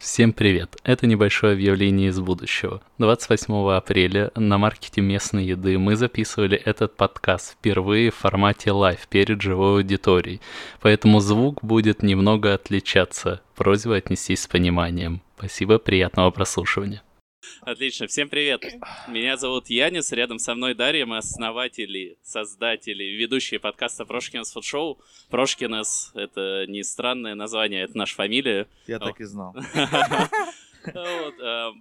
Всем привет! Это небольшое объявление из будущего. 28 апреля на маркете местной еды мы записывали этот подкаст впервые в формате live перед живой аудиторией, поэтому звук будет немного отличаться. Просьба отнестись с пониманием. Спасибо, приятного прослушивания. Отлично, всем привет. Меня зовут Янис, рядом со мной Дарья, мы основатели, создатели, ведущие подкаста Прошкинс Food Show. Прошкинс — это не странное название, это наша фамилия. Я так и знал. Э,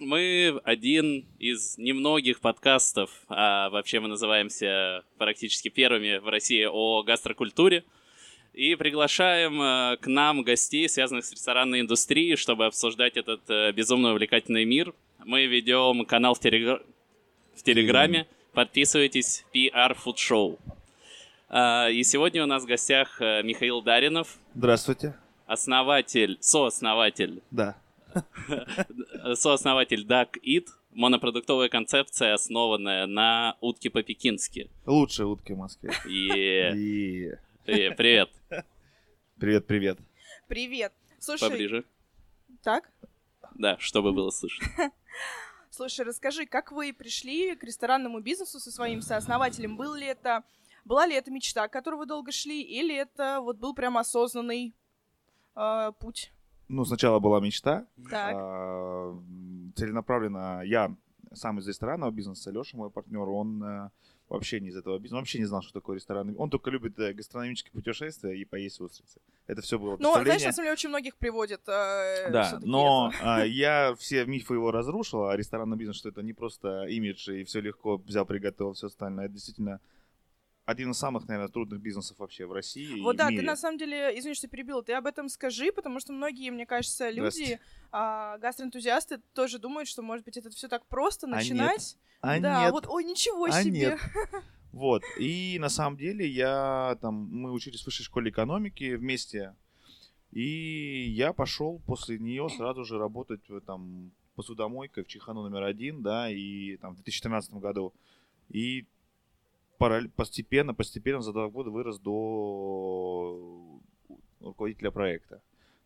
мы один из немногих подкастов, а вообще мы называемся практически первыми в России о гастрокультуре. И приглашаем э, к нам гостей, связанных с ресторанной индустрией, чтобы обсуждать этот э, безумно увлекательный мир. Мы ведем канал в, телегр... в Телеграме. Подписывайтесь, PR Food Show. Э, и сегодня у нас в гостях э, Михаил Даринов. Здравствуйте. Основатель, сооснователь. Да. Сооснователь Duck Eat. Монопродуктовая концепция, основанная на утке по-пекински. Лучшие утки в Москве. Yeah. И... Привет, привет. Привет, привет. Привет. Слушай, Поближе. так? Да, чтобы было слышно. Слушай, расскажи, как вы пришли к ресторанному бизнесу со своим сооснователем? Был ли это, была ли это мечта, к которой вы долго шли, или это вот был прям осознанный э, путь? Ну, сначала была мечта. Так. А, целенаправленно я сам из ресторанного бизнеса, Леша, мой партнер, он э, вообще не из этого бизнеса, он вообще не знал, что такое ресторан. Он только любит э, гастрономические путешествия и поесть устрицы. Это все было Ну, знаешь, на самом деле очень многих приводит. э, Да, но а, я все мифы его разрушил, а ресторанный бизнес, что это не просто имидж и все легко взял, приготовил, все остальное. Это действительно один из самых, наверное, трудных бизнесов вообще в России. Вот да, ты мире. на самом деле, извини, что перебила, ты об этом скажи, потому что многие, мне кажется, люди, а, гастроэнтузиасты тоже думают, что, может быть, это все так просто А нет. начинать. А да, нет, вот, ой, ничего а себе. нет. Вот. И на самом деле я там, мы учились в высшей школе экономики вместе. И я пошел после нее сразу же работать там посудомойкой в Чехану номер один, да, и там в 2013 году. И постепенно, постепенно за два года вырос до руководителя проекта.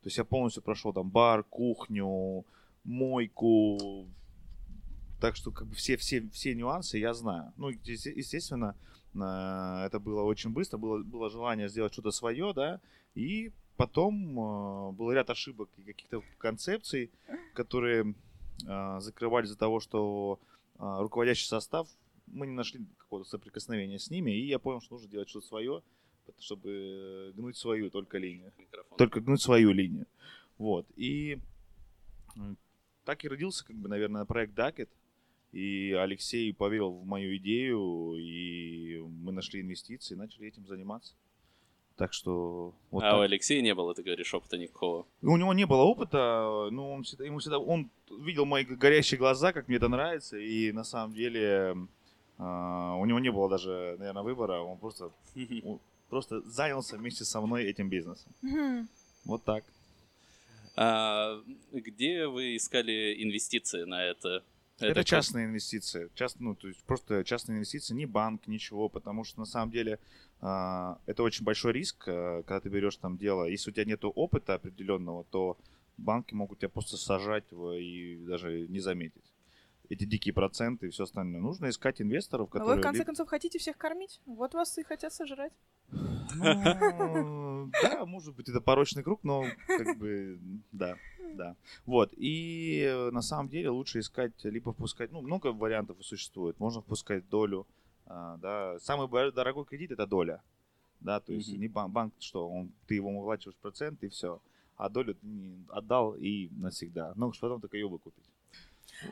То есть я полностью прошел там бар, кухню, мойку, так что как бы все, все, все нюансы я знаю. Ну, есте- естественно, э, это было очень быстро, было, было желание сделать что-то свое, да, и потом э, был ряд ошибок и каких-то концепций, которые э, закрывали из-за того, что руководящий состав, мы не нашли какого-то соприкосновения с ними, и я понял, что нужно делать что-то свое, чтобы э, гнуть свою только линию Микрофон. только гнуть свою линию. Вот. И так и родился, как бы, наверное, проект Дакет. И Алексей поверил в мою идею, и мы нашли инвестиции и начали этим заниматься. Так что вот а у так. Алексея не было, ты говоришь, опыта никакого. У него не было опыта, но он всегда, ему всегда, он видел мои горящие глаза, как мне это нравится, и на самом деле у него не было даже, наверное, выбора, он просто, он просто занялся вместе со мной этим бизнесом. Вот так. А где вы искали инвестиции на это? Это, как- частные инвестиции. Част, ну, то есть просто частные инвестиции, не банк, ничего, потому что на самом деле а, это очень большой риск, а, когда ты берешь там дело. Если у тебя нет опыта определенного, то банки могут тебя просто сажать и даже не заметить. Эти дикие проценты и все остальное. Нужно искать инвесторов, А вы, которые... в конце концов, хотите всех кормить? Вот вас и хотят сожрать. Ну, да, может быть, это порочный круг, но как бы, да, да. Вот, и э, на самом деле лучше искать, либо впускать, ну, много вариантов существует. Можно впускать долю, а, да. Самый дорогой кредит – это доля, да, то есть не банк, что, он, ты его выплачиваешь процент и все. А долю отдал и навсегда. Ну, потом только ее выкупить.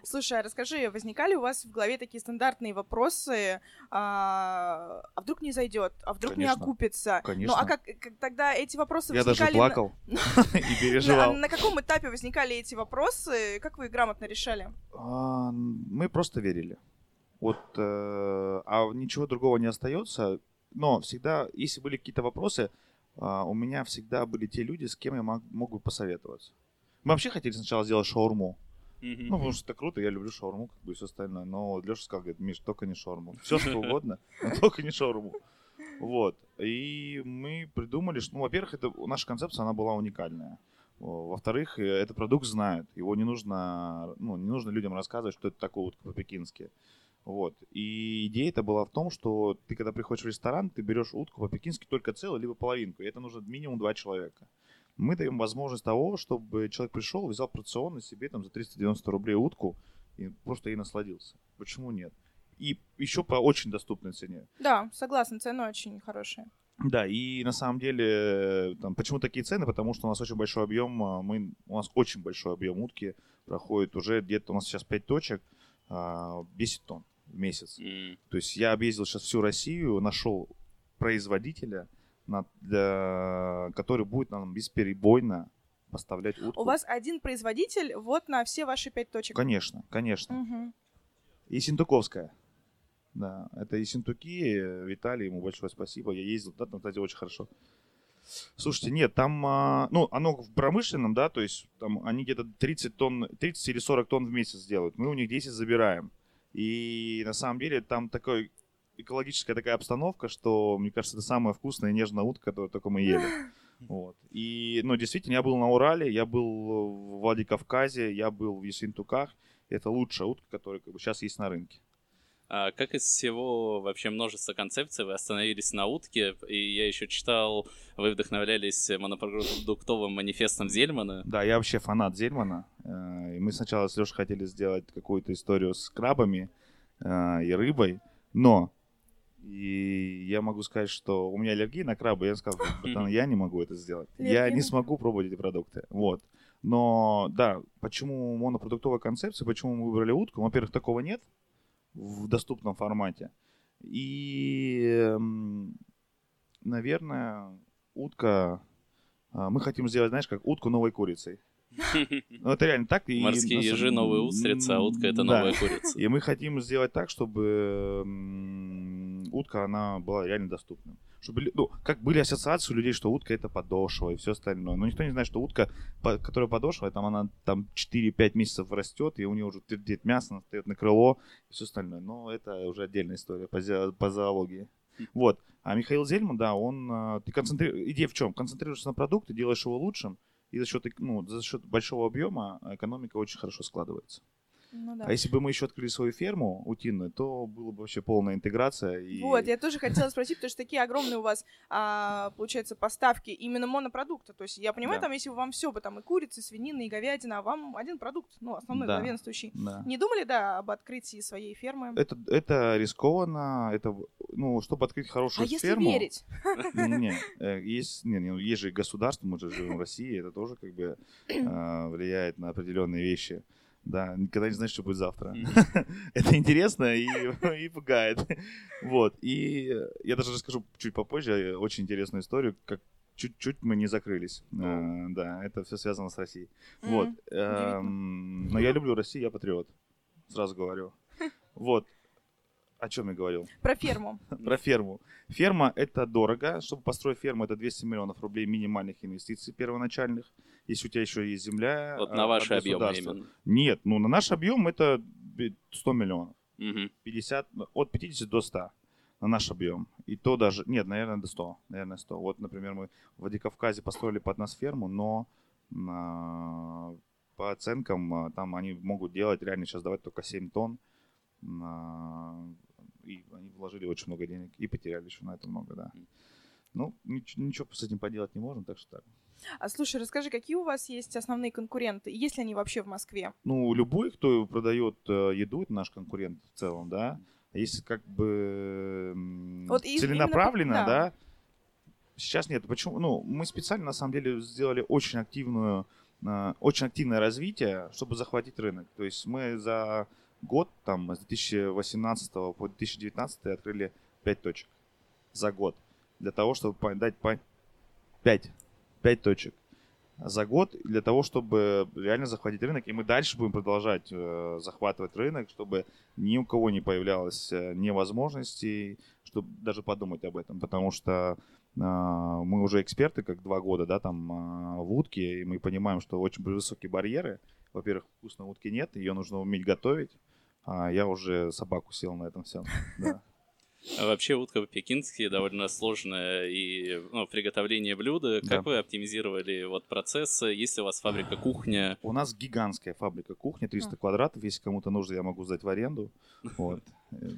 Слушай, а расскажи, возникали у вас в голове такие стандартные вопросы? А, а вдруг не зайдет? А вдруг не Конечно. окупится? Конечно. Ну а как, как тогда эти вопросы Я даже возникали? на- плакал и переживал. на каком этапе возникали эти вопросы? Как вы их грамотно решали? А, Мы просто верили. Вот, э, а ничего другого не остается. Но всегда, если были какие-то вопросы, а, у меня всегда были те люди, с кем я мог бы посоветоваться. Мы вообще хотели сначала сделать шаурму. Мгм. Ну, потому что это круто, я люблю шаурму, как бы и все остальное. Но Леша сказал, говорит, Миш, только не шаурму. Все что угодно, но только не шаурму. Вот. И мы придумали, что, ну, во-первых, это наша концепция, она была уникальная. Во-вторых, э, этот продукт знают. Его не нужно, ну, не нужно людям рассказывать, что это такое утка по-пекински. Вот. И идея это была в том, что ты, когда приходишь в ресторан, ты берешь утку по-пекински только целую, либо половинку. И это нужно минимум два человека. Мы даем возможность того, чтобы человек пришел, взял порционно себе там за 390 рублей утку и просто ей насладился. Почему нет? И еще по очень доступной цене. Да, согласна, цена очень хорошая. Да, и на самом деле, там, почему такие цены? Потому что у нас очень большой объем, а, мы, у нас очень большой объем утки проходит уже где-то у нас сейчас 5 точек, 10 а, тонн в месяц. Mm. То есть я объездил сейчас всю Россию, нашел производителя, для, который будет нам бесперебойно поставлять утку. У вас один производитель вот на все ваши 5 точек? Конечно, конечно. Угу. И Синтуковская. Да, это Ессентуки, Виталий, ему большое спасибо. Я ездил, да, там, кстати, очень хорошо. Слушайте, нет, там, а, ну, оно в промышленном, да, то есть там они где-то 30 тонн, 30 или 40 тонн в месяц делают. Мы у них 10 забираем. И на самом деле там такой экологическая такая обстановка, что, мне кажется, это самая вкусная и нежная утка, которую только мы ели. Вот. И, ну, действительно, я был на Урале, я был в Владикавказе, я был в Ессентуках. Это лучшая утка, которая как бы, сейчас есть на рынке. А как из всего вообще множества концепций вы остановились на утке? И я еще читал, вы вдохновлялись монопродуктовым манифестом Зельмана. Да, я вообще фанат Зельмана. Э, и мы сначала с Лешей хотели сделать какую-то историю с крабами э, и рыбой, но и я могу сказать, что у меня аллергия на крабы. Я сказал, братан, я не могу это сделать. Я не смогу пробовать эти продукты. Вот. Но да, почему монопродуктовая концепция, почему мы выбрали утку? Во-первых, такого нет в доступном формате. И, наверное, утка... А, мы хотим сделать, знаешь, как утку новой курицей. Ну, это реально так. И, Морские ежи новые устрицы, а утка это новая курица. И мы хотим сделать так, чтобы утка, она была реально доступна. Чтобы, ну, как были ассоциации у людей, что утка это подошва и все остальное. Но никто не знает, что утка, которая подошва, там она там 4-5 месяцев растет, и у нее уже твердеет мясо, она встает на крыло и все остальное. Но это уже отдельная история по, по зоологии. Вот. А Михаил Зельман, да, он... А, ты концентри... Идея в чем? Концентрируешься на продукте, делаешь его лучшим, и за счет, ну, за счет большого объема экономика очень хорошо складывается. Ну, да. А если бы мы еще открыли свою ферму утиную, то было бы вообще полная интеграция. И... Вот, я тоже хотела спросить, потому что такие огромные у вас, а, получается, поставки именно монопродукта. То есть я понимаю, да. там, если вам все бы там и курица, и свинина, и говядина, а вам один продукт, ну, основной да. главенствующий. Да. Не думали, да, об открытии своей фермы? Это, это рискованно, это, ну, чтобы открыть хорошую а ферму... А если верить? Не, э, есть, не, не, есть же государство, мы же живем в России, это тоже как бы а, влияет на определенные вещи. Да, никогда не знаешь, что будет завтра. Это интересно и, и пугает. Вот. И я даже расскажу чуть попозже очень интересную историю, как чуть-чуть мы не закрылись. Uh, да, это все связано с Россией. Вот. Эм, но я люблю Россию, я патриот. Сразу говорю. Вот. О чем я говорил? Про ферму. Про ферму. Ферма это дорого. Чтобы построить ферму, это 200 миллионов рублей минимальных инвестиций первоначальных. Если у тебя еще есть земля. Вот на а, ваши объемы именно. Нет, ну на наш объем это 100 миллионов. Угу. 50, от 50 до 100 на наш объем. И то даже, нет, наверное, до 100. Наверное, 100. Вот, например, мы в Владикавказе построили под нас ферму, но а, по оценкам а, там они могут делать, реально сейчас давать только 7 тонн. И они вложили очень много денег и потеряли еще на это много, да. Ну, ничего, ничего с этим поделать не можем, так что так. А слушай, расскажи, какие у вас есть основные конкуренты? Есть ли они вообще в Москве? Ну, любой, кто продает э, еду, это наш конкурент в целом, да. А если как бы вот целенаправленно, именно... да. да, сейчас нет. Почему? Ну, мы специально на самом деле сделали очень активную, э, очень активное развитие, чтобы захватить рынок. То есть мы за год, там, с 2018 по 2019 открыли 5 точек за год. Для того, чтобы дать по 5 5 точек за год для того, чтобы реально захватить рынок. И мы дальше будем продолжать э, захватывать рынок, чтобы ни у кого не появлялось э, невозможностей, чтобы даже подумать об этом. Потому что э, мы уже эксперты, как два года, да, там э, в утке, и мы понимаем, что очень высокие барьеры. Во-первых, вкусной утки нет, ее нужно уметь готовить. А я уже собаку сел на этом всем. Да. А вообще утка по-пекински довольно сложное и ну, приготовление блюда. Как Да. вы оптимизировали вот процесс? Есть ли у вас фабрика кухня? У нас гигантская фабрика кухни, 300 квадратов. Если кому-то нужно, я могу сдать в аренду. Вот.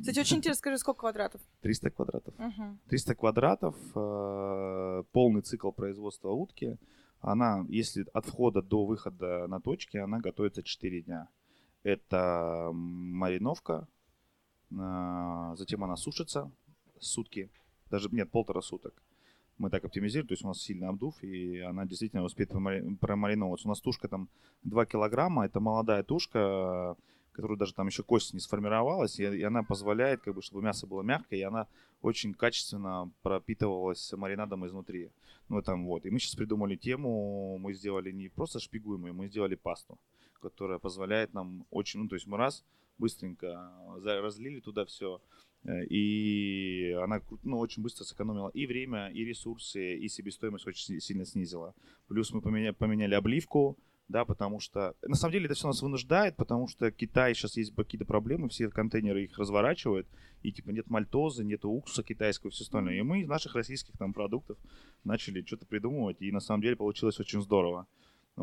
Кстати, очень интересно, скажи, сколько квадратов? 300 квадратов. Мгм. 300 квадратов, э, полный цикл производства утки. Она, если от входа до выхода на точке, она готовится 4 дня. Это мариновка, затем она сушится сутки, даже нет, полтора суток. Мы так оптимизируем, то есть у нас сильный обдув, и она действительно успеет промари- промариноваться. У нас тушка там 2 килограмма, это молодая тушка, которая даже там еще кость не сформировалась, и, и она позволяет, как бы, чтобы мясо было мягкое, и она очень качественно пропитывалась маринадом изнутри. Ну, там вот. И мы сейчас придумали тему, мы сделали не просто шпигуемую, мы сделали пасту, которая позволяет нам очень, ну, то есть мы раз быстренько за- разлили туда все, и она ну, очень быстро сэкономила и время, и ресурсы, и себестоимость очень си- сильно снизила. Плюс мы поменяли, поменяли обливку, да, потому что на самом деле это все нас вынуждает, потому что Китай сейчас есть какие-то проблемы, все контейнеры их разворачивают, и типа нет мальтозы, нет уксуса китайского и все остальное. И мы из наших российских там продуктов начали что-то придумывать, и на самом деле получилось очень здорово.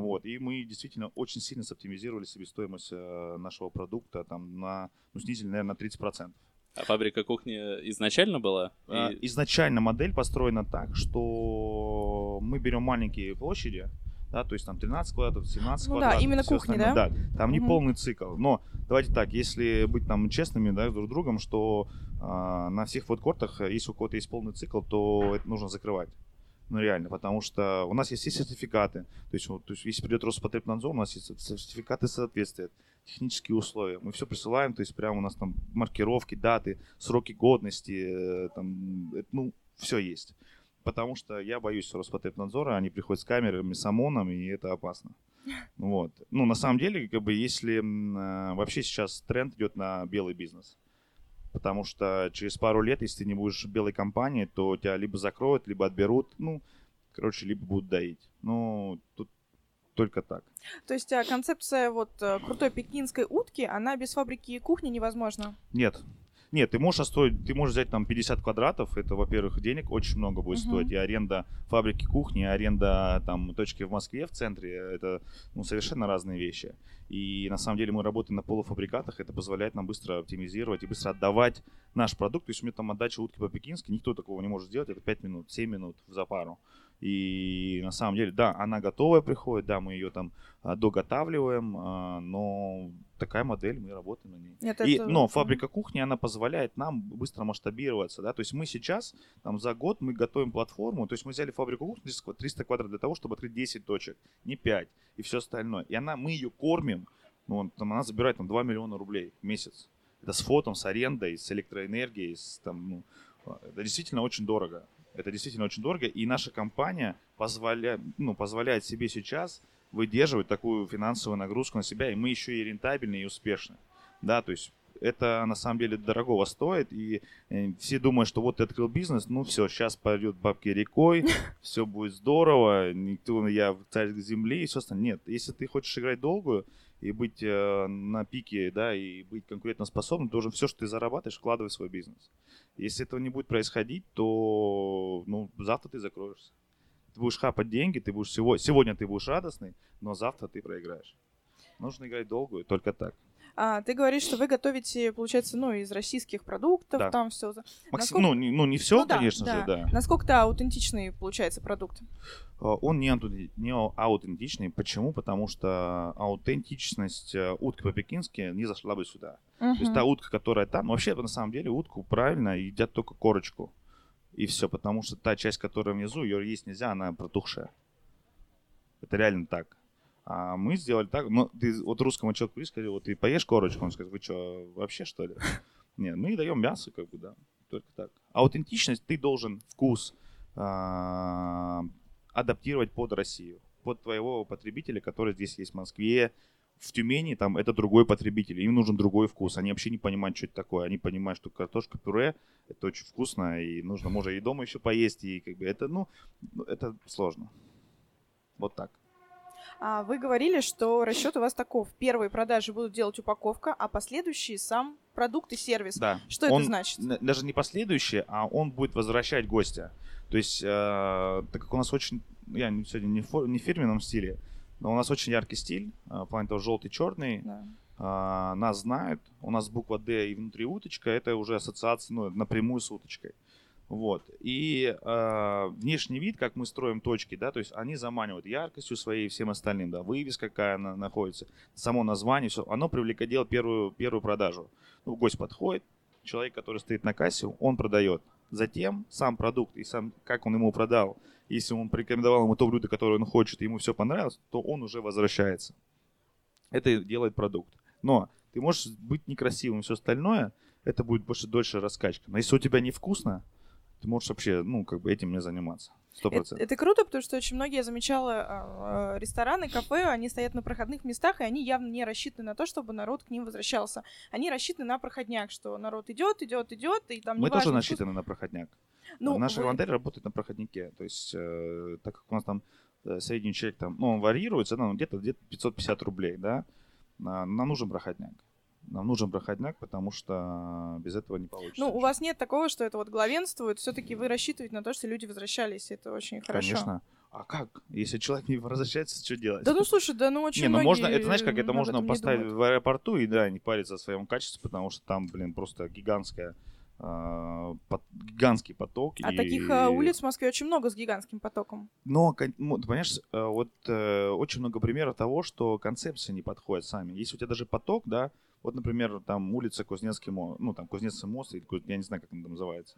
Вот, и мы действительно очень сильно соптимизировали себестоимость э, нашего продукта, там на, ну, снизили, наверное, на 30%. А фабрика кухни изначально была? А, И- Изначально модель построена так, что мы берем маленькие площади, да, то есть там 13 квадратов, 17 Ну да, квадратов. именно всё кухни, остальное. да? там не Мгм. полный цикл. Но давайте так, если быть там честными, да, друг с другом, что а, на всех фудкортах, э, если у кого-то есть полный цикл, то это нужно закрывать. Ну реально, потому что у нас есть все сертификаты. То есть, вот, то есть если придет Роспотребнадзор, у нас есть сертификаты соответствия, технические условия. Мы все присылаем, то есть прямо у нас там маркировки, даты, сроки годности, э, там, это, ну, все есть. Потому что я боюсь Роспотребнадзора, они приходят с камерами, с ОМОНом, и это опасно. Вот. Ну, на самом деле, как бы, если э, вообще сейчас тренд идет на белый бизнес. Потому что через пару лет, если ты не будешь белой компанией, то тебя либо закроют, либо отберут, ну, короче, либо будут доить. Ну, тут только так. То есть а, концепция вот э, крутой пекинской утки, она без фабрики кухни невозможна. Нет. Нет, ты можешь остроить, ты можешь взять там 50 квадратов, это, во-первых, денег очень много будет Мгм. стоить, и аренда фабрики кухни, и аренда там точки в Москве в центре, это ну, совершенно разные вещи. И на самом деле мы работаем на полуфабрикатах, это позволяет нам быстро оптимизировать и быстро отдавать наш продукт. То есть у меня там отдача утки по-пекински, никто такого не может сделать, это 5 минут, 7 минут за пару. И на самом деле, да, она готовая приходит, да, мы ее там а, доготавливаем, а, но такая модель, мы работаем на ней. Нет, И, это- но фабрика кухни, она позволяет нам быстро масштабироваться, да, то есть мы сейчас, там, за год мы готовим платформу, то есть мы взяли фабрику кухни 300 квадратов для того, чтобы открыть 10 точек, не 5, и все остальное. И она, мы ее кормим, ну, он, там, она забирает там 2 миллиона рублей в месяц. Это с фотом, с арендой, с электроэнергией, с, там, ну, это действительно очень дорого. Это действительно очень дорого, и наша компания позволяет, ну, позволяет себе сейчас выдерживать такую финансовую нагрузку на себя, и мы еще и рентабельны и успешны. Да, то есть это на самом деле дорогого стоит, и э, все думают, что вот ты открыл бизнес, ну все, сейчас пойдет бабки рекой, все будет здорово, никто, я царь земли и все остальное. Нет, если ты хочешь играть долгую и быть э, на пике, да, и быть конкурентоспособным, должен все, что ты зарабатываешь, вкладывать в свой бизнес. Если этого не будет происходить, то ну, завтра ты закроешься. Ты будешь хапать деньги, ты будешь сегодня, сегодня ты будешь радостный, но завтра ты проиграешь. Нужно играть долгую, только так. А, ты говоришь, что вы готовите, получается, ну, из российских продуктов, Да. там все. Максим, ну, не, ну, не все, Ну да, конечно да. же, да. Насколько аутентичный, получается, продукт? А, Он не, не аутентичный. Почему? Потому что аутентичность э, утки по-пекински не зашла бы сюда. То есть та утка, которая там, ну, вообще на самом деле утку правильно едят только корочку. И все, потому что та часть, которая внизу, ее есть нельзя, она протухшая. Это реально так. А мы сделали так, ну, ты вот русскому человеку сказали, вот ты поешь корочку, он скажет, вы что, вообще что ли? Нет, мы даем мясо, как бы, да, только так. Аутентичность, ты должен вкус а, адаптировать под Россию, под твоего потребителя, который здесь есть в Москве, в Тюмени, там, это другой потребитель, им нужен другой вкус, они вообще не понимают, что это такое, они понимают, что картошка пюре, это очень вкусно, и нужно, можно и дома еще поесть, и как бы это, ну, ну, это сложно. Вот так. А вы говорили, что расчет у вас таков. Первые продажи будут делать упаковка, а последующие сам продукт и сервис. Да. Что Он это значит? Даже не последующие, а он будет возвращать гостя. То есть, э, так как у нас очень, я сегодня не, в не в фирменном стиле, но у нас очень яркий стиль, э, в плане того желтый, черный, Да. А, нас знают, у нас буква Д и внутри уточка, это уже ассоциация ну, напрямую с уточкой. Вот. И а, внешний вид, как мы строим точки, да, то есть они заманивают яркостью своей и всем остальным, да, вывеска какая она находится, само название, все, оно привлекает делать первую, первую продажу. Ну, гость подходит, человек, который стоит на кассе, он продает. Затем сам продукт и сам, как он ему продал, если он порекомендовал ему то блюдо, которое он хочет, и ему все понравилось, то он уже возвращается. Это делает продукт. Но ты можешь быть некрасивым все остальное, это будет больше дольше раскачка. Но если у тебя невкусно, ты можешь вообще, ну, как бы этим не заниматься. Сто Это, процентов. это круто, потому что очень многие, я замечала, а, а, рестораны, кафе, они стоят на проходных местах, и они явно не рассчитаны на то, чтобы народ к ним возвращался. Они рассчитаны на проходняк, что народ идет, идет, идет, и там Мы тоже насчитаны на проходняк. Ну, Наша вы- модель работает на проходнике. То есть, э, так как у нас там э, средний чек там, ну, он варьируется, ну, где-то где 550 рублей, да, а, нам нужен проходняк. Нам нужен проходняк, потому что без этого не получится. Ну, у вас нет такого, что это вот главенствует. Все-таки вы рассчитываете на то, что люди возвращались. Это очень хорошо. Конечно. А как? Если человек не возвращается, что делать? Да ну слушай, да ну очень Не, ну можно, это знаешь, как это можно поставить в аэропорту и да, не париться о своем качестве, потому что там, блин, просто гигантская, а, пот- гигантский поток. А и- таких а, улиц в Москве очень много с гигантским потоком. Но, ну, ты понимаешь, э, вот э, очень много примеров того, что концепции не подходят сами. Если у тебя даже поток, да, вот, например, там улица Кузнецкий мост, ну, там Кузнецкий мост, или я не знаю, как он там называется,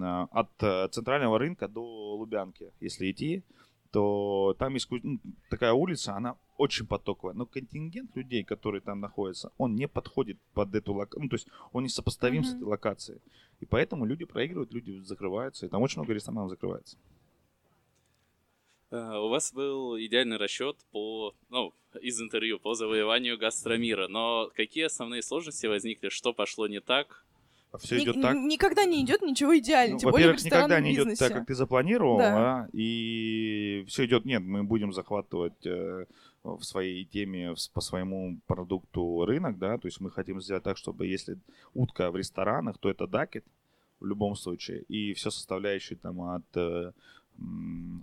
а, от э, центрального рынка до Лубянки, если идти, то там есть ну, такая улица, она очень потоковая, но контингент людей, которые там находятся, он не подходит под эту локацию, ну, то есть он не сопоставим с Мгм. этой локацией. И поэтому люди проигрывают, люди закрываются, и там очень много ресторанов закрывается. Э, У вас был идеальный расчет по, ну, из интервью по завоеванию гастромира, но какие основные сложности возникли, что пошло не так? Все Ни- идет так, Никогда не идет ничего идеально, Ну, тем более в во-первых, никогда ресторанном не идет так, как ты запланировал, Да. а, и все идет, нет, мы будем захватывать э, в своей теме по своему продукту рынок, да, то есть мы хотим сделать так, чтобы если утка в ресторанах, то это дакет в любом случае, и все составляющие там от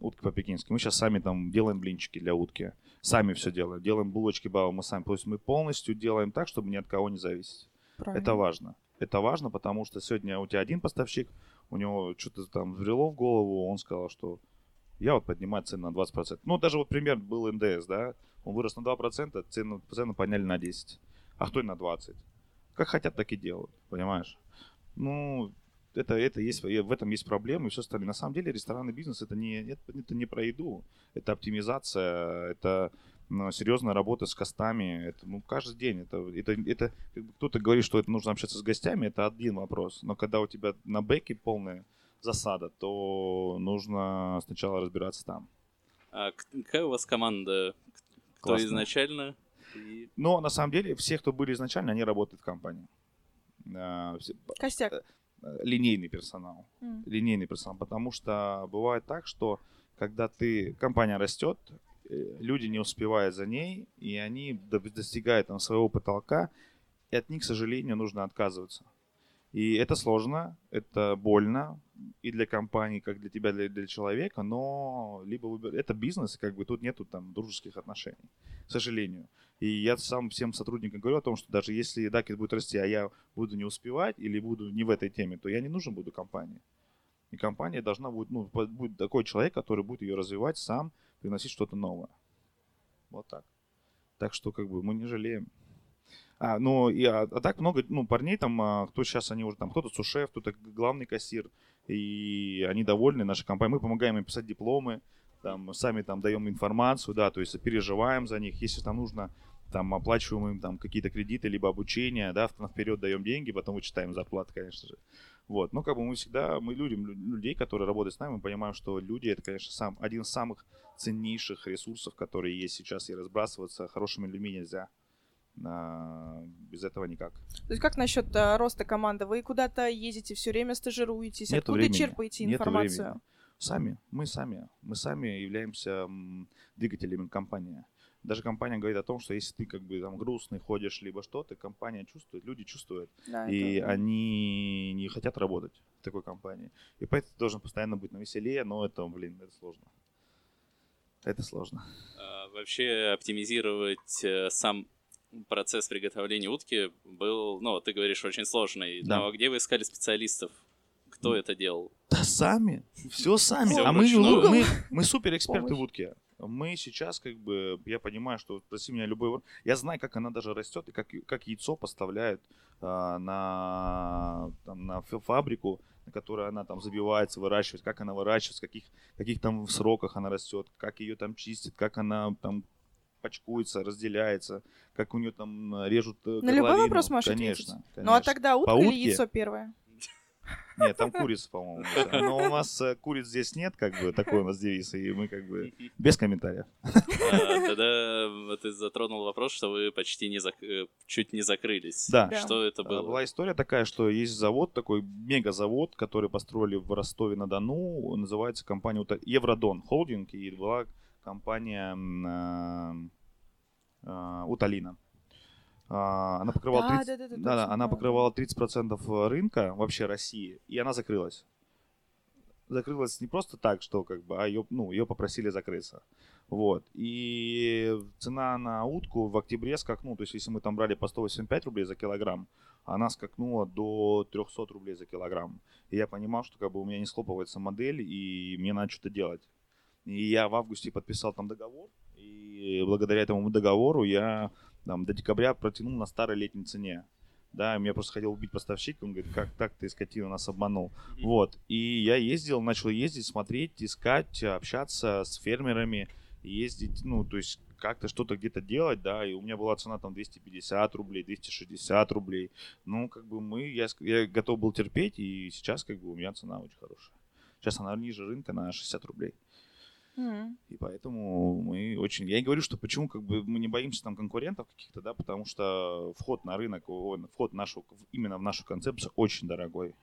утки по-пекински. Мы сейчас сами там делаем блинчики для утки, сами все делаем, делаем булочки бао мы сами, то есть мы полностью делаем так, чтобы ни от кого не зависеть. Правильно. Это важно. Это важно, потому что сегодня у тебя один поставщик, у него что-то там взбрело в голову, он сказал, что я вот поднимаю цены на 20%. Ну, даже вот пример был НДС, да, он вырос на 2%, цену, цену подняли на 10%, а кто и на 20%. Как хотят, так и делают, понимаешь? Ну, это, это есть, в этом есть проблемы и все остальное. На самом деле ресторанный бизнес это не, это, это не про еду, это оптимизация, это ну, серьезная работа с костами, это ну, каждый день. Это, это, это как бы кто-то говорит, что это нужно общаться с гостями, это один вопрос. Но когда у тебя на бэке полная засада, то нужно сначала разбираться там. А какая у вас команда? Кто Классно. изначально? И- Но на самом деле все, кто были изначально, они работают в компании. А, Костяк. Э, линейный персонал. М. линейный персонал, потому что бывает так, что когда ты компания растет, э, люди не успевают за ней, и они до- достигают там своего потолка, и от них, к сожалению, нужно отказываться. И это сложно, это больно и для компании, как для тебя, для, для человека, но либо выбор... это бизнес, как бы тут нету там дружеских отношений, к сожалению. И я сам всем сотрудникам говорю о том, что даже если Дакет будет расти, а я буду не успевать или буду не в этой теме, то я не нужен буду компании. И компания должна будет, ну, будет такой человек, который будет ее развивать сам, приносить что-то новое. Вот так. Так что, как бы, мы не жалеем. А, ну, и, а, а так много, ну, парней там, а, кто сейчас, они уже там, кто-то сушеф, кто-то главный кассир, и они довольны нашей компанией. Мы помогаем им писать дипломы, там, сами там даем информацию, да, то есть переживаем за них, если там нужно, там, оплачиваем им там какие-то кредиты, либо обучение, да, вперед даем деньги, потом вычитаем зарплаты, конечно же. Вот, ну, как бы мы всегда, мы любим лю- людей, которые работают с нами, мы понимаем, что люди, это, конечно, сам, один из самых ценнейших ресурсов, которые есть сейчас, и разбрасываться хорошими людьми нельзя. А, без этого никак. То есть как насчет а, роста команды? Вы куда-то ездите, все время стажируетесь? Нету Откуда времени. черпаете Нету информацию? времени. Сами, мы сами, мы сами являемся двигателями компании. Даже компания говорит о том, что если ты как бы там грустный ходишь, либо что-то, компания чувствует, люди чувствуют, Да, и это- они не хотят работать в такой компании. И поэтому ты должен постоянно быть на веселее, но это, блин, это сложно. Это сложно. А, Вообще оптимизировать э, сам процесс приготовления утки был, ну, ты говоришь, очень сложный. Да. Но где вы искали специалистов? Кто это делал? Да сами, все сами. А мы, мы, мы супер эксперты в утке. Мы сейчас как бы, я понимаю, что спроси меня любой, вор- я знаю, как она даже растет и как, как яйцо поставляют а, на, там, на фа- фабрику, на которой она там забивается, выращивает, как она выращивается, в каких, каких там сроках она растет, как ее там чистят, как она там пачкуется, разделяется, как у нее там э, режут э, На любой вопрос можешь конечно, ответить. конечно. Ну а тогда утка По или утке? яйцо первое? Нет, там курица, по-моему. Но у нас э, куриц здесь нет, как бы, такой у нас девиз, и мы как бы без комментариев. А, Тогда вот ты затронул вопрос, что вы почти не зак- чуть не закрылись. Да. Да. Что это было? Была история такая, что есть завод, такой мегазавод, который построили в Ростове-на-Дону, называется компания Евродон Холдинг, и была компания а, а, Уталина. А, Она покрывала Да, 30, да, да, да, да, она покрывала 30% рынка вообще России, и она закрылась. Закрылась не просто так, что как бы, а ее, ну, ее попросили закрыться. Вот. И цена на утку в октябре скакнула, то есть если мы там брали по 185 рублей за килограмм, она скакнула до 300 рублей за килограмм. И я понимал, что как бы у меня не схлопывается модель, и мне надо что-то делать. И я в августе подписал там договор, и благодаря этому договору я там, до декабря протянул на старой летней цене. Да, меня просто хотел убить поставщик, он говорит, как так ты, скотина, нас обманул. Мгм. Вот, и я ездил, начал ездить, смотреть, искать, общаться с фермерами, ездить, ну, то есть как-то что-то где-то делать, да, и у меня была цена там 250 рублей, 260 рублей, ну, как бы мы, я, я готов был терпеть, и сейчас как бы у меня цена очень хорошая. Сейчас она ниже рынка на 60 рублей. И поэтому мы очень... Я и говорю, что почему как бы мы не боимся там конкурентов каких-то, да, потому что вход на рынок, вход в нашу, именно в нашу концепцию очень дорогой.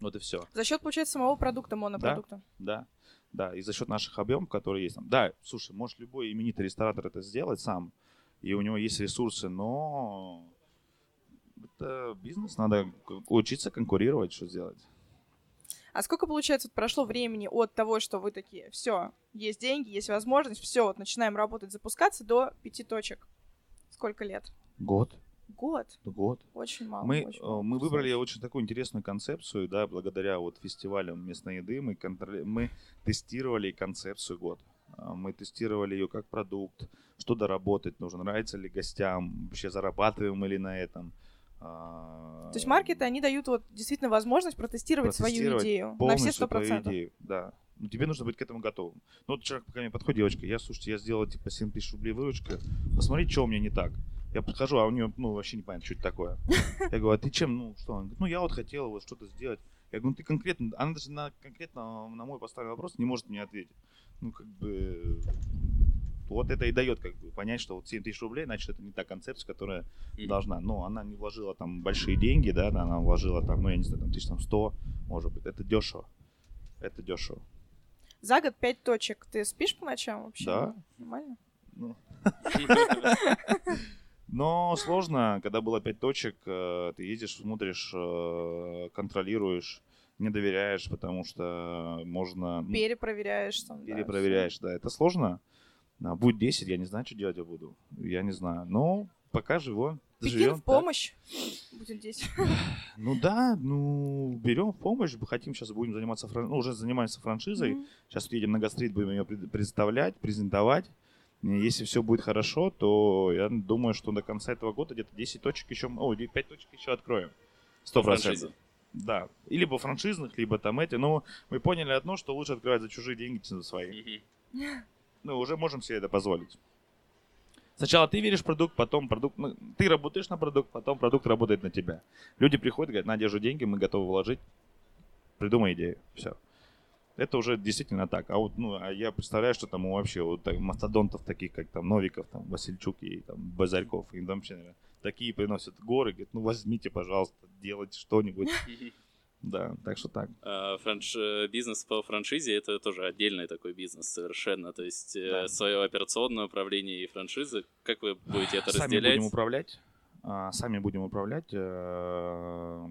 Вот и все. За счет, получается, самого продукта, монопродукта. Да, да, и за счет наших объемов, которые есть там. Да, слушай, может любой именитый ресторатор это сделать сам, и у него есть ресурсы, но это бизнес, надо учиться конкурировать, что сделать. А сколько, получается, вот прошло времени от того, что вы такие, все, есть деньги, есть возможность, все, вот начинаем работать, запускаться до пяти точек? Сколько лет? Год, Год. год. Очень мало. Мы, очень э, мало. мы выбрали очень такую интересную концепцию, да, благодаря вот фестивалям местной еды мы, контроли- мы тестировали концепцию год. А, Мы тестировали ее как продукт, что доработать нужно, нравится ли гостям, вообще зарабатываем ли на этом. А, То есть маркеты, они дают вот действительно возможность протестировать, свою Протестировать идею на все сто процентов. идею, да. Ну, тебе нужно быть к этому готовым. Ну, вот человек ко мне подходит, девочка, я, слушайте, я сделала, типа, 7 тысяч рублей выручка, посмотри, что у меня не так. Я подхожу, а у нее, ну, вообще не понятно, что это такое. Я говорю, а ты чем, ну, что? Он говорит, ну, я вот хотела вот что-то сделать. Я говорю, ну, ты конкретно, она даже на, конкретно на мой поставленный вопрос не может мне ответить. Ну, как бы, вот это и дает, как бы, понять, что вот 7 тысяч рублей, значит, это не та концепция, которая должна. Но она не вложила там большие деньги, да, да, она вложила там, ну, я не знаю, там, тысяч там 100, может быть. Это дешево. Это дешево. За год пять точек. Ты спишь по ночам вообще? Да. Нормально? Ну. Но сложно, когда было 5 точек, э, ты едешь, смотришь, э, контролируешь, не доверяешь, потому что можно... ну, Перепроверяешь. Там, да, перепроверяешь, да, это сложно. А, Будет 10, я не знаю, что делать я буду. Я не знаю. Но пока живу. живем в так. помощь. Будет здесь. Ну да, ну берем в помощь, хотим сейчас будем заниматься, фран- ну, уже занимаемся франшизой. Мгм. Сейчас едем на гастрит, будем ее пред- представлять, презентовать. Если все будет хорошо, то я думаю, что до конца этого года где-то 10 точек еще, о, 5 точек еще откроем. Сто франшизе. процентов. Да. И либо франшизных, либо там эти. Но мы поняли одно, что лучше открывать за чужие деньги, чем за свои. Мгм. Ну, уже можем себе это позволить. Сначала ты веришь в продукт, потом продукт... ну, ты работаешь на продукт, потом продукт работает на тебя. Люди приходят, говорят, на, деньги, мы готовы вложить. Придумай идею. Все. Это уже действительно так. А вот, ну, а я представляю, что там вообще вот так, мастодонтов таких, как там Новиков, там Васильчук и там Базарьков, им там вообще, наверное, такие приносят горы, говорят, ну возьмите, пожалуйста, делайте что-нибудь. Да, так что так. А, франш... Бизнес по франшизе это тоже отдельный такой бизнес совершенно. То есть э, Да. свое операционное управление и франшизы. Как вы будете это Сами разделять? будем управлять. а, Сами будем управлять, э,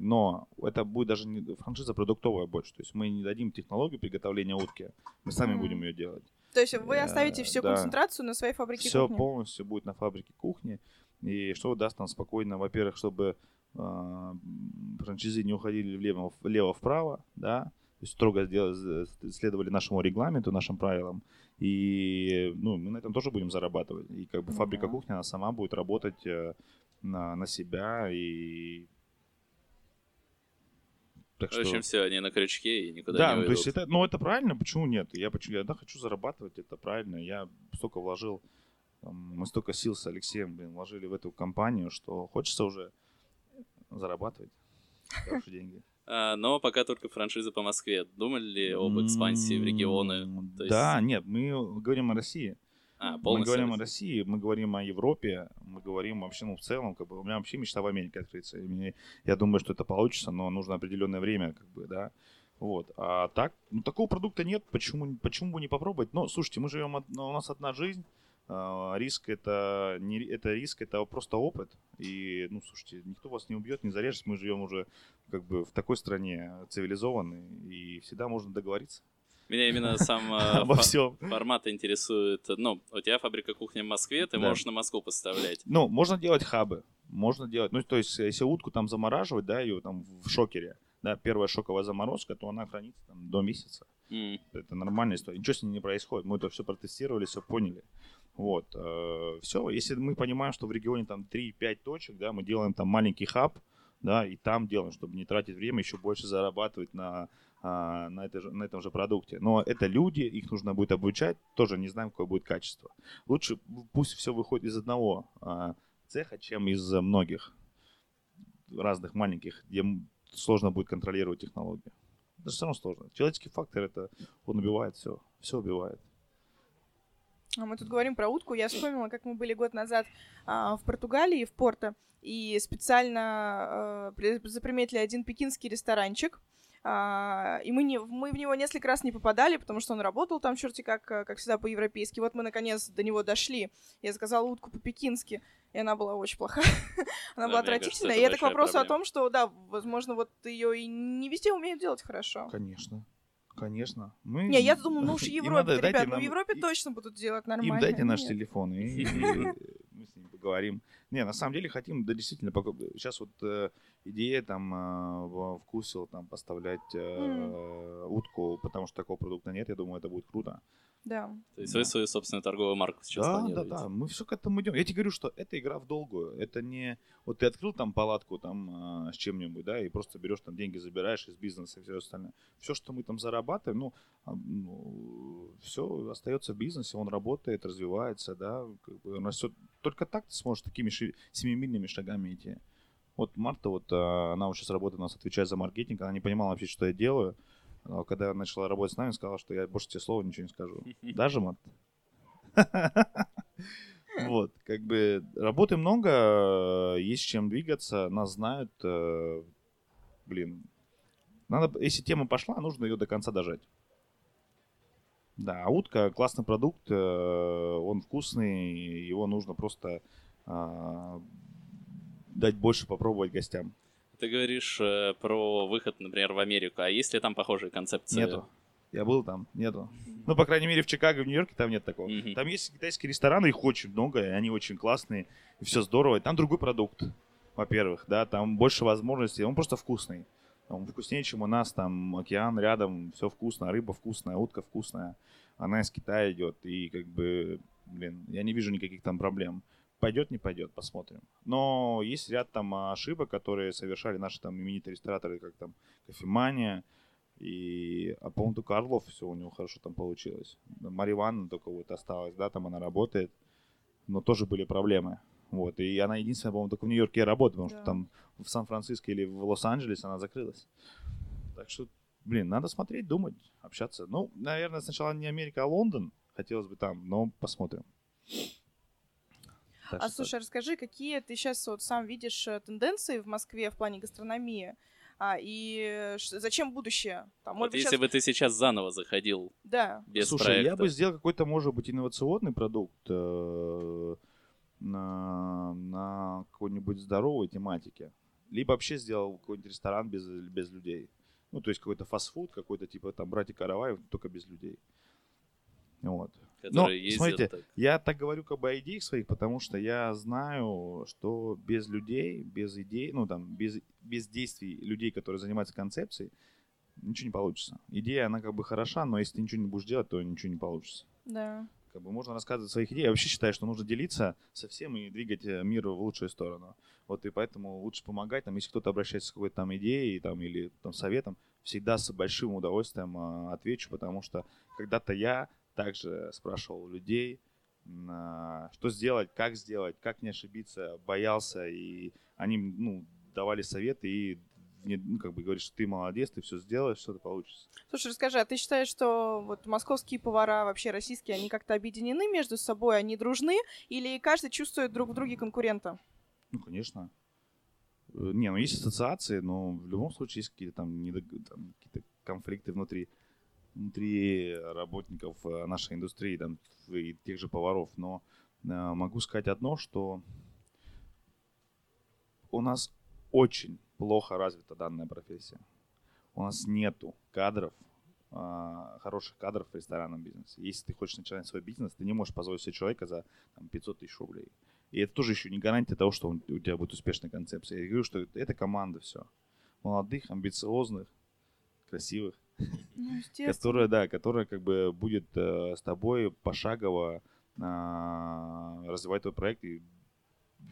но это будет даже не франшиза продуктовая больше. То есть мы не дадим технологию приготовления утки, мы сами Мгм. будем ее делать. То есть вы Э, оставите всю да. концентрацию на своей фабрике Все кухни? полностью будет на фабрике кухни. И что даст нам спокойно, во-первых, чтобы э, франшизы не уходили влево- влево-вправо, да, то есть строго сделали- следовали нашему регламенту, нашим правилам. И ну, мы на этом тоже будем зарабатывать. И как бы Ну фабрика да. кухни, она сама будет работать э, на, на себя. И... Так В общем, все, они на крючке и никуда да, не ну, то есть уйдут. это, ну это правильно, почему нет? Я, почему, я да, хочу зарабатывать, это правильно. Я столько вложил, там, мы столько сил с Алексеем, блин, вложили в эту компанию, что хочется уже зарабатывать хорошие деньги. А, но пока только франшиза по Москве. Думали ли об экспансии в регионы? Да, нет, мы говорим о России. А, Мы говорим о. России, мы говорим о Европе, мы говорим вообще, ну, в целом, как бы, у меня вообще мечта в Америке открыться. Мне- я думаю, что это получится, но нужно определенное время, как бы, да. Вот. А так, ну, такого продукта нет, почему, почему бы не попробовать? Ну, слушайте, мы живем, у нас одна жизнь, а, риск это не это риск, это просто опыт. И, ну, слушайте, никто вас не убьет, не зарежет. Мы живем уже как бы в такой стране цивилизованной, и всегда можно договориться Меня именно сам обо всем. формат интересует. Ну, у тебя фабрика кухни в Москве, ты Да. можешь на Москву поставлять. Ну, можно делать хабы. Можно делать, ну, то есть, если утку там замораживать, да, ее там в шокере, да, первая шоковая заморозка, то она хранится там до месяца. М. Это нормальная история. Ничего с ней не происходит. Мы это все протестировали, все поняли. Вот. все. Если мы понимаем, что в регионе там 3-5 точек, да, мы делаем там маленький хаб, да, и там делаем, чтобы не тратить время, еще больше зарабатывать на, а, на, этой же- на этом же продукте. Но это люди, их нужно будет обучать, тоже не знаем, какое будет качество. Лучше пусть все выходит из одного а, цеха, чем из многих разных маленьких, где сложно будет контролировать технологию. Это все равно сложно. Человеческий фактор это он убивает все. Все убивает. А Мы тут говорим про утку. Я вспомнила, как мы были год назад а, в Португалии, в Порто, и специально а, при- заприметили один пекинский ресторанчик. А, и мы, не, мы в него несколько раз не попадали, потому что он работал там черти как, как всегда, по-европейски. Вот мы, наконец, до него дошли. Я заказала утку по-пекински, и она была очень плохая. она Да, была кажется, отвратительная. это И это к вопросу о том, что, да, возможно, вот ее и не везде умеют делать хорошо. Конечно. Конечно. Мы... Не, я думаю, ну уж в Европе, надо- ребят, ну в Европе и- точно будут делать нормально. Им дайте наш Нет. телефон, и и мы с ним поговорим. Не, на самом деле хотим, да, действительно, сейчас вот э, идея там э, вкусил там поставлять э, утку, потому что такого продукта нет, я думаю, это будет круто. Да. То есть Да. вы свою собственную торговую марку сейчас да, да, планируете? да, мы все к этому идем. Я тебе говорю, что это игра в долгую. Это не вот ты открыл там палатку там а, с чем-нибудь, да, и просто берешь там деньги, забираешь из бизнеса и все остальное. Все, что мы там зарабатываем, ну, все остается в бизнесе, он работает, развивается, да, как бы он растет. Только так ты сможешь такими ши- семимильными шагами идти. Вот Марта, вот а, она вот сейчас работает у нас, отвечает за маркетинг, она не понимала вообще, что я делаю. Но когда начала работать с нами, сказала, что я больше тебе слова ничего не скажу. Даже, Марта? Вот, как бы работы много, есть чем двигаться, нас знают, э, блин. Надо, если тема пошла, нужно ее до конца дожать. Да, а утка классный продукт, э, он вкусный, его нужно просто а, дать больше попробовать гостям. Ты говоришь э, про выход, например, в Америку. А есть ли там похожие концепции? Нету. Я был там, нету. Ну, по крайней мере, в Чикаго, в Нью-Йорке там нет такого. Мгм. Там есть китайские рестораны, их очень много, и они очень классные, и все здорово. И Там другой продукт, во-первых, да, там больше возможностей, он просто вкусный. Он вкуснее, чем у нас, там океан рядом, все вкусно, рыба вкусная, утка вкусная. Она из Китая идет, и как бы, блин, я не вижу никаких там проблем. Пойдет, не пойдет, посмотрим. Но есть ряд там ошибок, которые совершали наши там именитые рестораторы, как там кофемания, и, а по-моему, только Орлов все у него хорошо там получилось. Марья Ивановна только вот осталась, да, там она работает. Но тоже были проблемы. Вот. И она единственная, по-моему, только в Нью-Йорке работает, потому Да. что там в Сан-Франциско или в Лос-Анджелесе она закрылась. Так что, блин, надо смотреть, думать, общаться. Ну, наверное, сначала не Америка, а Лондон. Хотелось бы там, но посмотрим. Так А что слушай, расскажи, какие ты сейчас вот сам видишь э, тенденции в Москве в плане гастрономии? А, и зачем будущее? Там, Вот если щас- бы ты сейчас заново заходил Да. без Слушай, проекта. я бы сделал какой-то, может быть, инновационный продукт э, на, на какой-нибудь здоровой тематике. Либо вообще сделал какой-нибудь ресторан без, без людей. Ну, то есть какой-то фастфуд, какой-то типа там братья Караваев, только без людей. Вот. Но, смотрите, так. Я так говорю как бы о идеях своих, потому что я знаю, что без людей, без идей, ну там, без, без действий людей, которые занимаются концепцией, ничего не получится. Идея, она как бы хороша, но если ты ничего не будешь делать, то ничего не получится. Да. Как бы можно рассказывать своих идей. Я вообще считаю, что нужно делиться со всем и двигать э, мир в лучшую сторону. Вот и поэтому лучше помогать. Там, если кто-то обращается с какой-то там идеей там, или там, советом, всегда с большим удовольствием э, отвечу, потому что когда-то я также спрашивал у людей, а, что сделать, как сделать, как не ошибиться, боялся, и они ну, давали советы и ну, как бы говоришь, что ты молодец, ты все сделаешь, это получится. Слушай, расскажи, а ты считаешь, что вот московские повара, вообще российские, они как-то объединены между собой, они дружны, или каждый чувствует друг в друге конкурента? Ну, конечно. Э, Не, ну есть ассоциации, но в любом случае есть какие-то там, недог- там какие-то конфликты внутри, внутри работников э, нашей индустрии, там, и тех же поваров. Но э, могу сказать одно, что у нас очень плохо развита данная профессия. У нас нету кадров, а, хороших кадров в ресторанном бизнесе. Если ты хочешь начинать свой бизнес, ты не можешь позволить себе человека за там, 500 тысяч рублей. И это тоже еще не гарантия того, что у тебя будет успешная концепция. Я говорю, что это команда все. Молодых, амбициозных, красивых, Ну, которая, да, которая как бы будет э, с тобой пошагово а, развивать твой проект и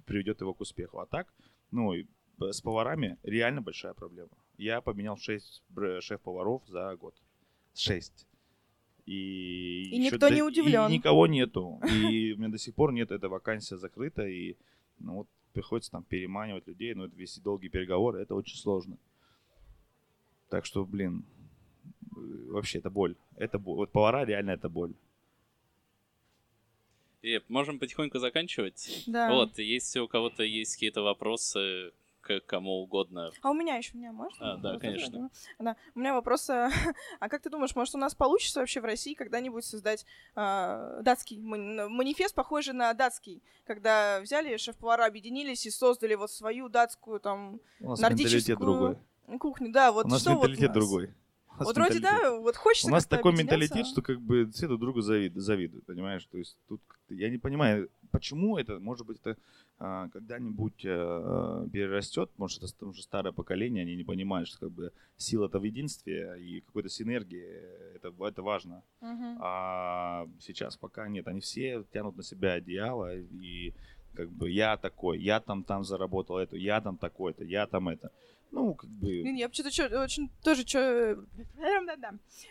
приведет его к успеху. А так, ну, с поварами реально большая проблема. Я поменял 6 шеф-поваров за год. 6. И, И никто до- не удивлен. И никого нету. И у меня до сих пор нет, эта вакансия закрыта. И ну, вот приходится там переманивать людей, но это вести долгие переговоры, это очень сложно. Так что, блин, вообще это боль. Это. Вот повара реально это боль. И можем потихоньку заканчивать. Да. Вот, если у кого-то есть какие-то вопросы к кому угодно. А у меня еще, у меня можно? А, да, Вот конечно. это, Да. У меня вопрос, а, а как ты думаешь, может у нас получится вообще в России когда-нибудь создать а, датский мани- манифест, похожий на датский, когда взяли шеф-повара, объединились и создали вот свою датскую там У нас Нордическую другой. кухню, да, вот у нас что вот у нас? другой. Вот вроде, да, вот хочется У нас такой менталитет, что как бы все друг другу завид- завидуют, понимаешь? То есть тут я не понимаю, почему это, может быть, это а, когда-нибудь а, перерастет, может, это ст- уже старое поколение, они не понимают, что как бы сила-то в единстве и какой-то синергии, это, это важно. Мгм. А сейчас пока нет, они все тянут на себя одеяло и как бы я такой, я там там заработал это, я там такой-то, я там это. Ну, как бы... Блин, я почему-то очень тоже чё...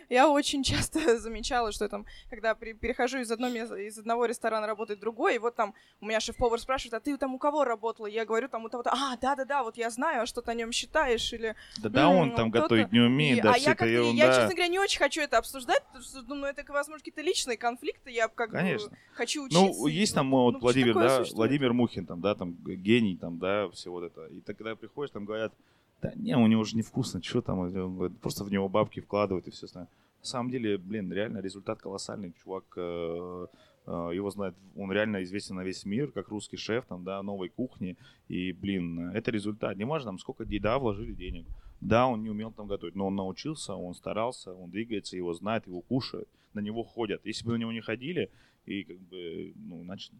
Я очень часто замечала, что там, когда при- перехожу из, одного места, из одного ресторана работать в другой, и вот там у меня шеф-повар спрашивает, а ты там у кого работала? Я говорю, там у того-то, а, да-да-да, вот я знаю, а что ты о нем считаешь, или... Да, да, он там готовить не умеет, И- да, а все я, это как-то- ерунда. я, честно говоря, не очень хочу это обсуждать, потому что думаю, это, возможно, какие-то личные конфликты, я как Конечно. бы хочу учиться. Ну, есть там ну, вот что Владимир, да, существует? Владимир Мухин, там, да, там гений, там, да, всего вот это. И ты когда приходишь, там говорят, да не, у него же невкусно, что там, просто в него бабки вкладывают и все остальное. На самом деле, блин, реально результат колоссальный. Чувак, э, э, его знает, он реально известен на весь мир, как русский шеф, там, да, новой кухни. И, блин, это результат. Не важно, там, сколько, да, вложили денег. Да, он не умел там готовить, но он научился, он старался, он двигается, его знают, его кушают, на него ходят. Если бы на него не ходили, и как бы, ну, значит,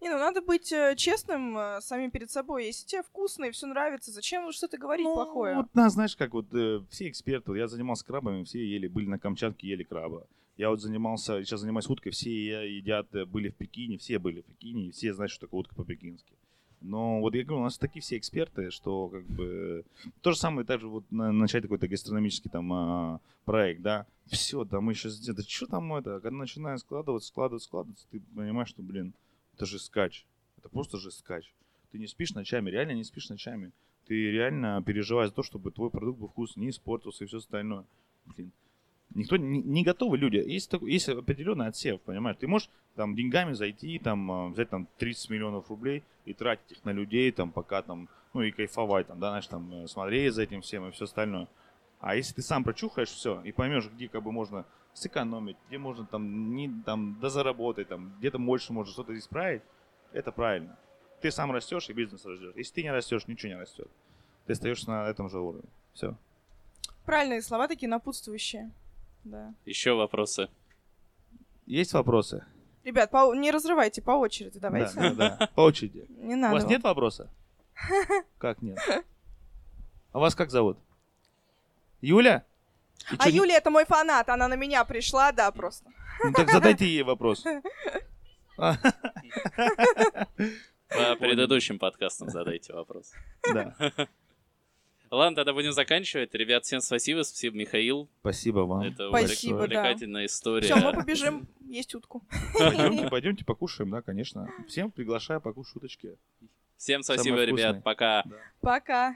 Не, ну надо быть э, честным э, самим перед собой. Если тебе вкусно и все нравится, зачем что-то говорить Ну, плохое? Вот, да, знаешь, как вот э, все эксперты, вот я занимался крабами, все ели, были на Камчатке, ели краба. Я вот занимался, сейчас занимаюсь уткой, все едят, э, были в Пекине, все были в Пекине, и все знают, что такое утка по-пекински. Но вот я говорю, у нас такие все эксперты, что как бы то же самое, также вот на- начать какой-то гастрономический там а, проект, да, все, да мы еще сделаем, да что там это, когда начинает складываться, складываться, складываться, ты понимаешь, что, блин, это же скач, это просто же скач. Ты не спишь ночами, реально не спишь ночами. Ты реально переживаешь за то, чтобы твой продукт был вкусный, не испортился и все остальное. Блин. Никто не, не готовы люди. Есть, такой, есть определенный отсев, понимаешь? Ты можешь там деньгами зайти, там, а, взять там 30 миллионов рублей и тратить их на людей, там, пока там, ну и кайфовать, там, да, знаешь, там, э, смотреть за этим всем и все остальное. А если ты сам прочухаешь все и поймешь, где как бы можно сэкономить, где можно там, не, там дозаработать, там, где-то больше можно что-то исправить, это правильно. Ты сам растешь и бизнес растешь. Если ты не растешь, ничего не растет. Ты остаешься на этом же уровне. Все. Правильные слова такие напутствующие. Да. Еще вопросы? Есть вопросы? Ребят, по... не разрывайте по очереди, давайте. Да, да, да. По очереди. Не надо. У вас нет вопроса? Как нет? А вас как зовут? Юля? И А чё, не- Юля это мой фанат, она на меня пришла, да, просто. Ну, так задайте ей вопрос. По предыдущим подкастам задайте вопрос. Да. Ладно, тогда будем заканчивать. Ребят, всем спасибо. Спасибо, Михаил. Спасибо вам. Это Спасибо, увлек- да. увлекательная история. Все, мы побежим есть утку. Пойдемте, пойдемте покушаем, да, конечно. Всем приглашаю покушать шуточки. Всем спасибо, ребят. Пока. Пока.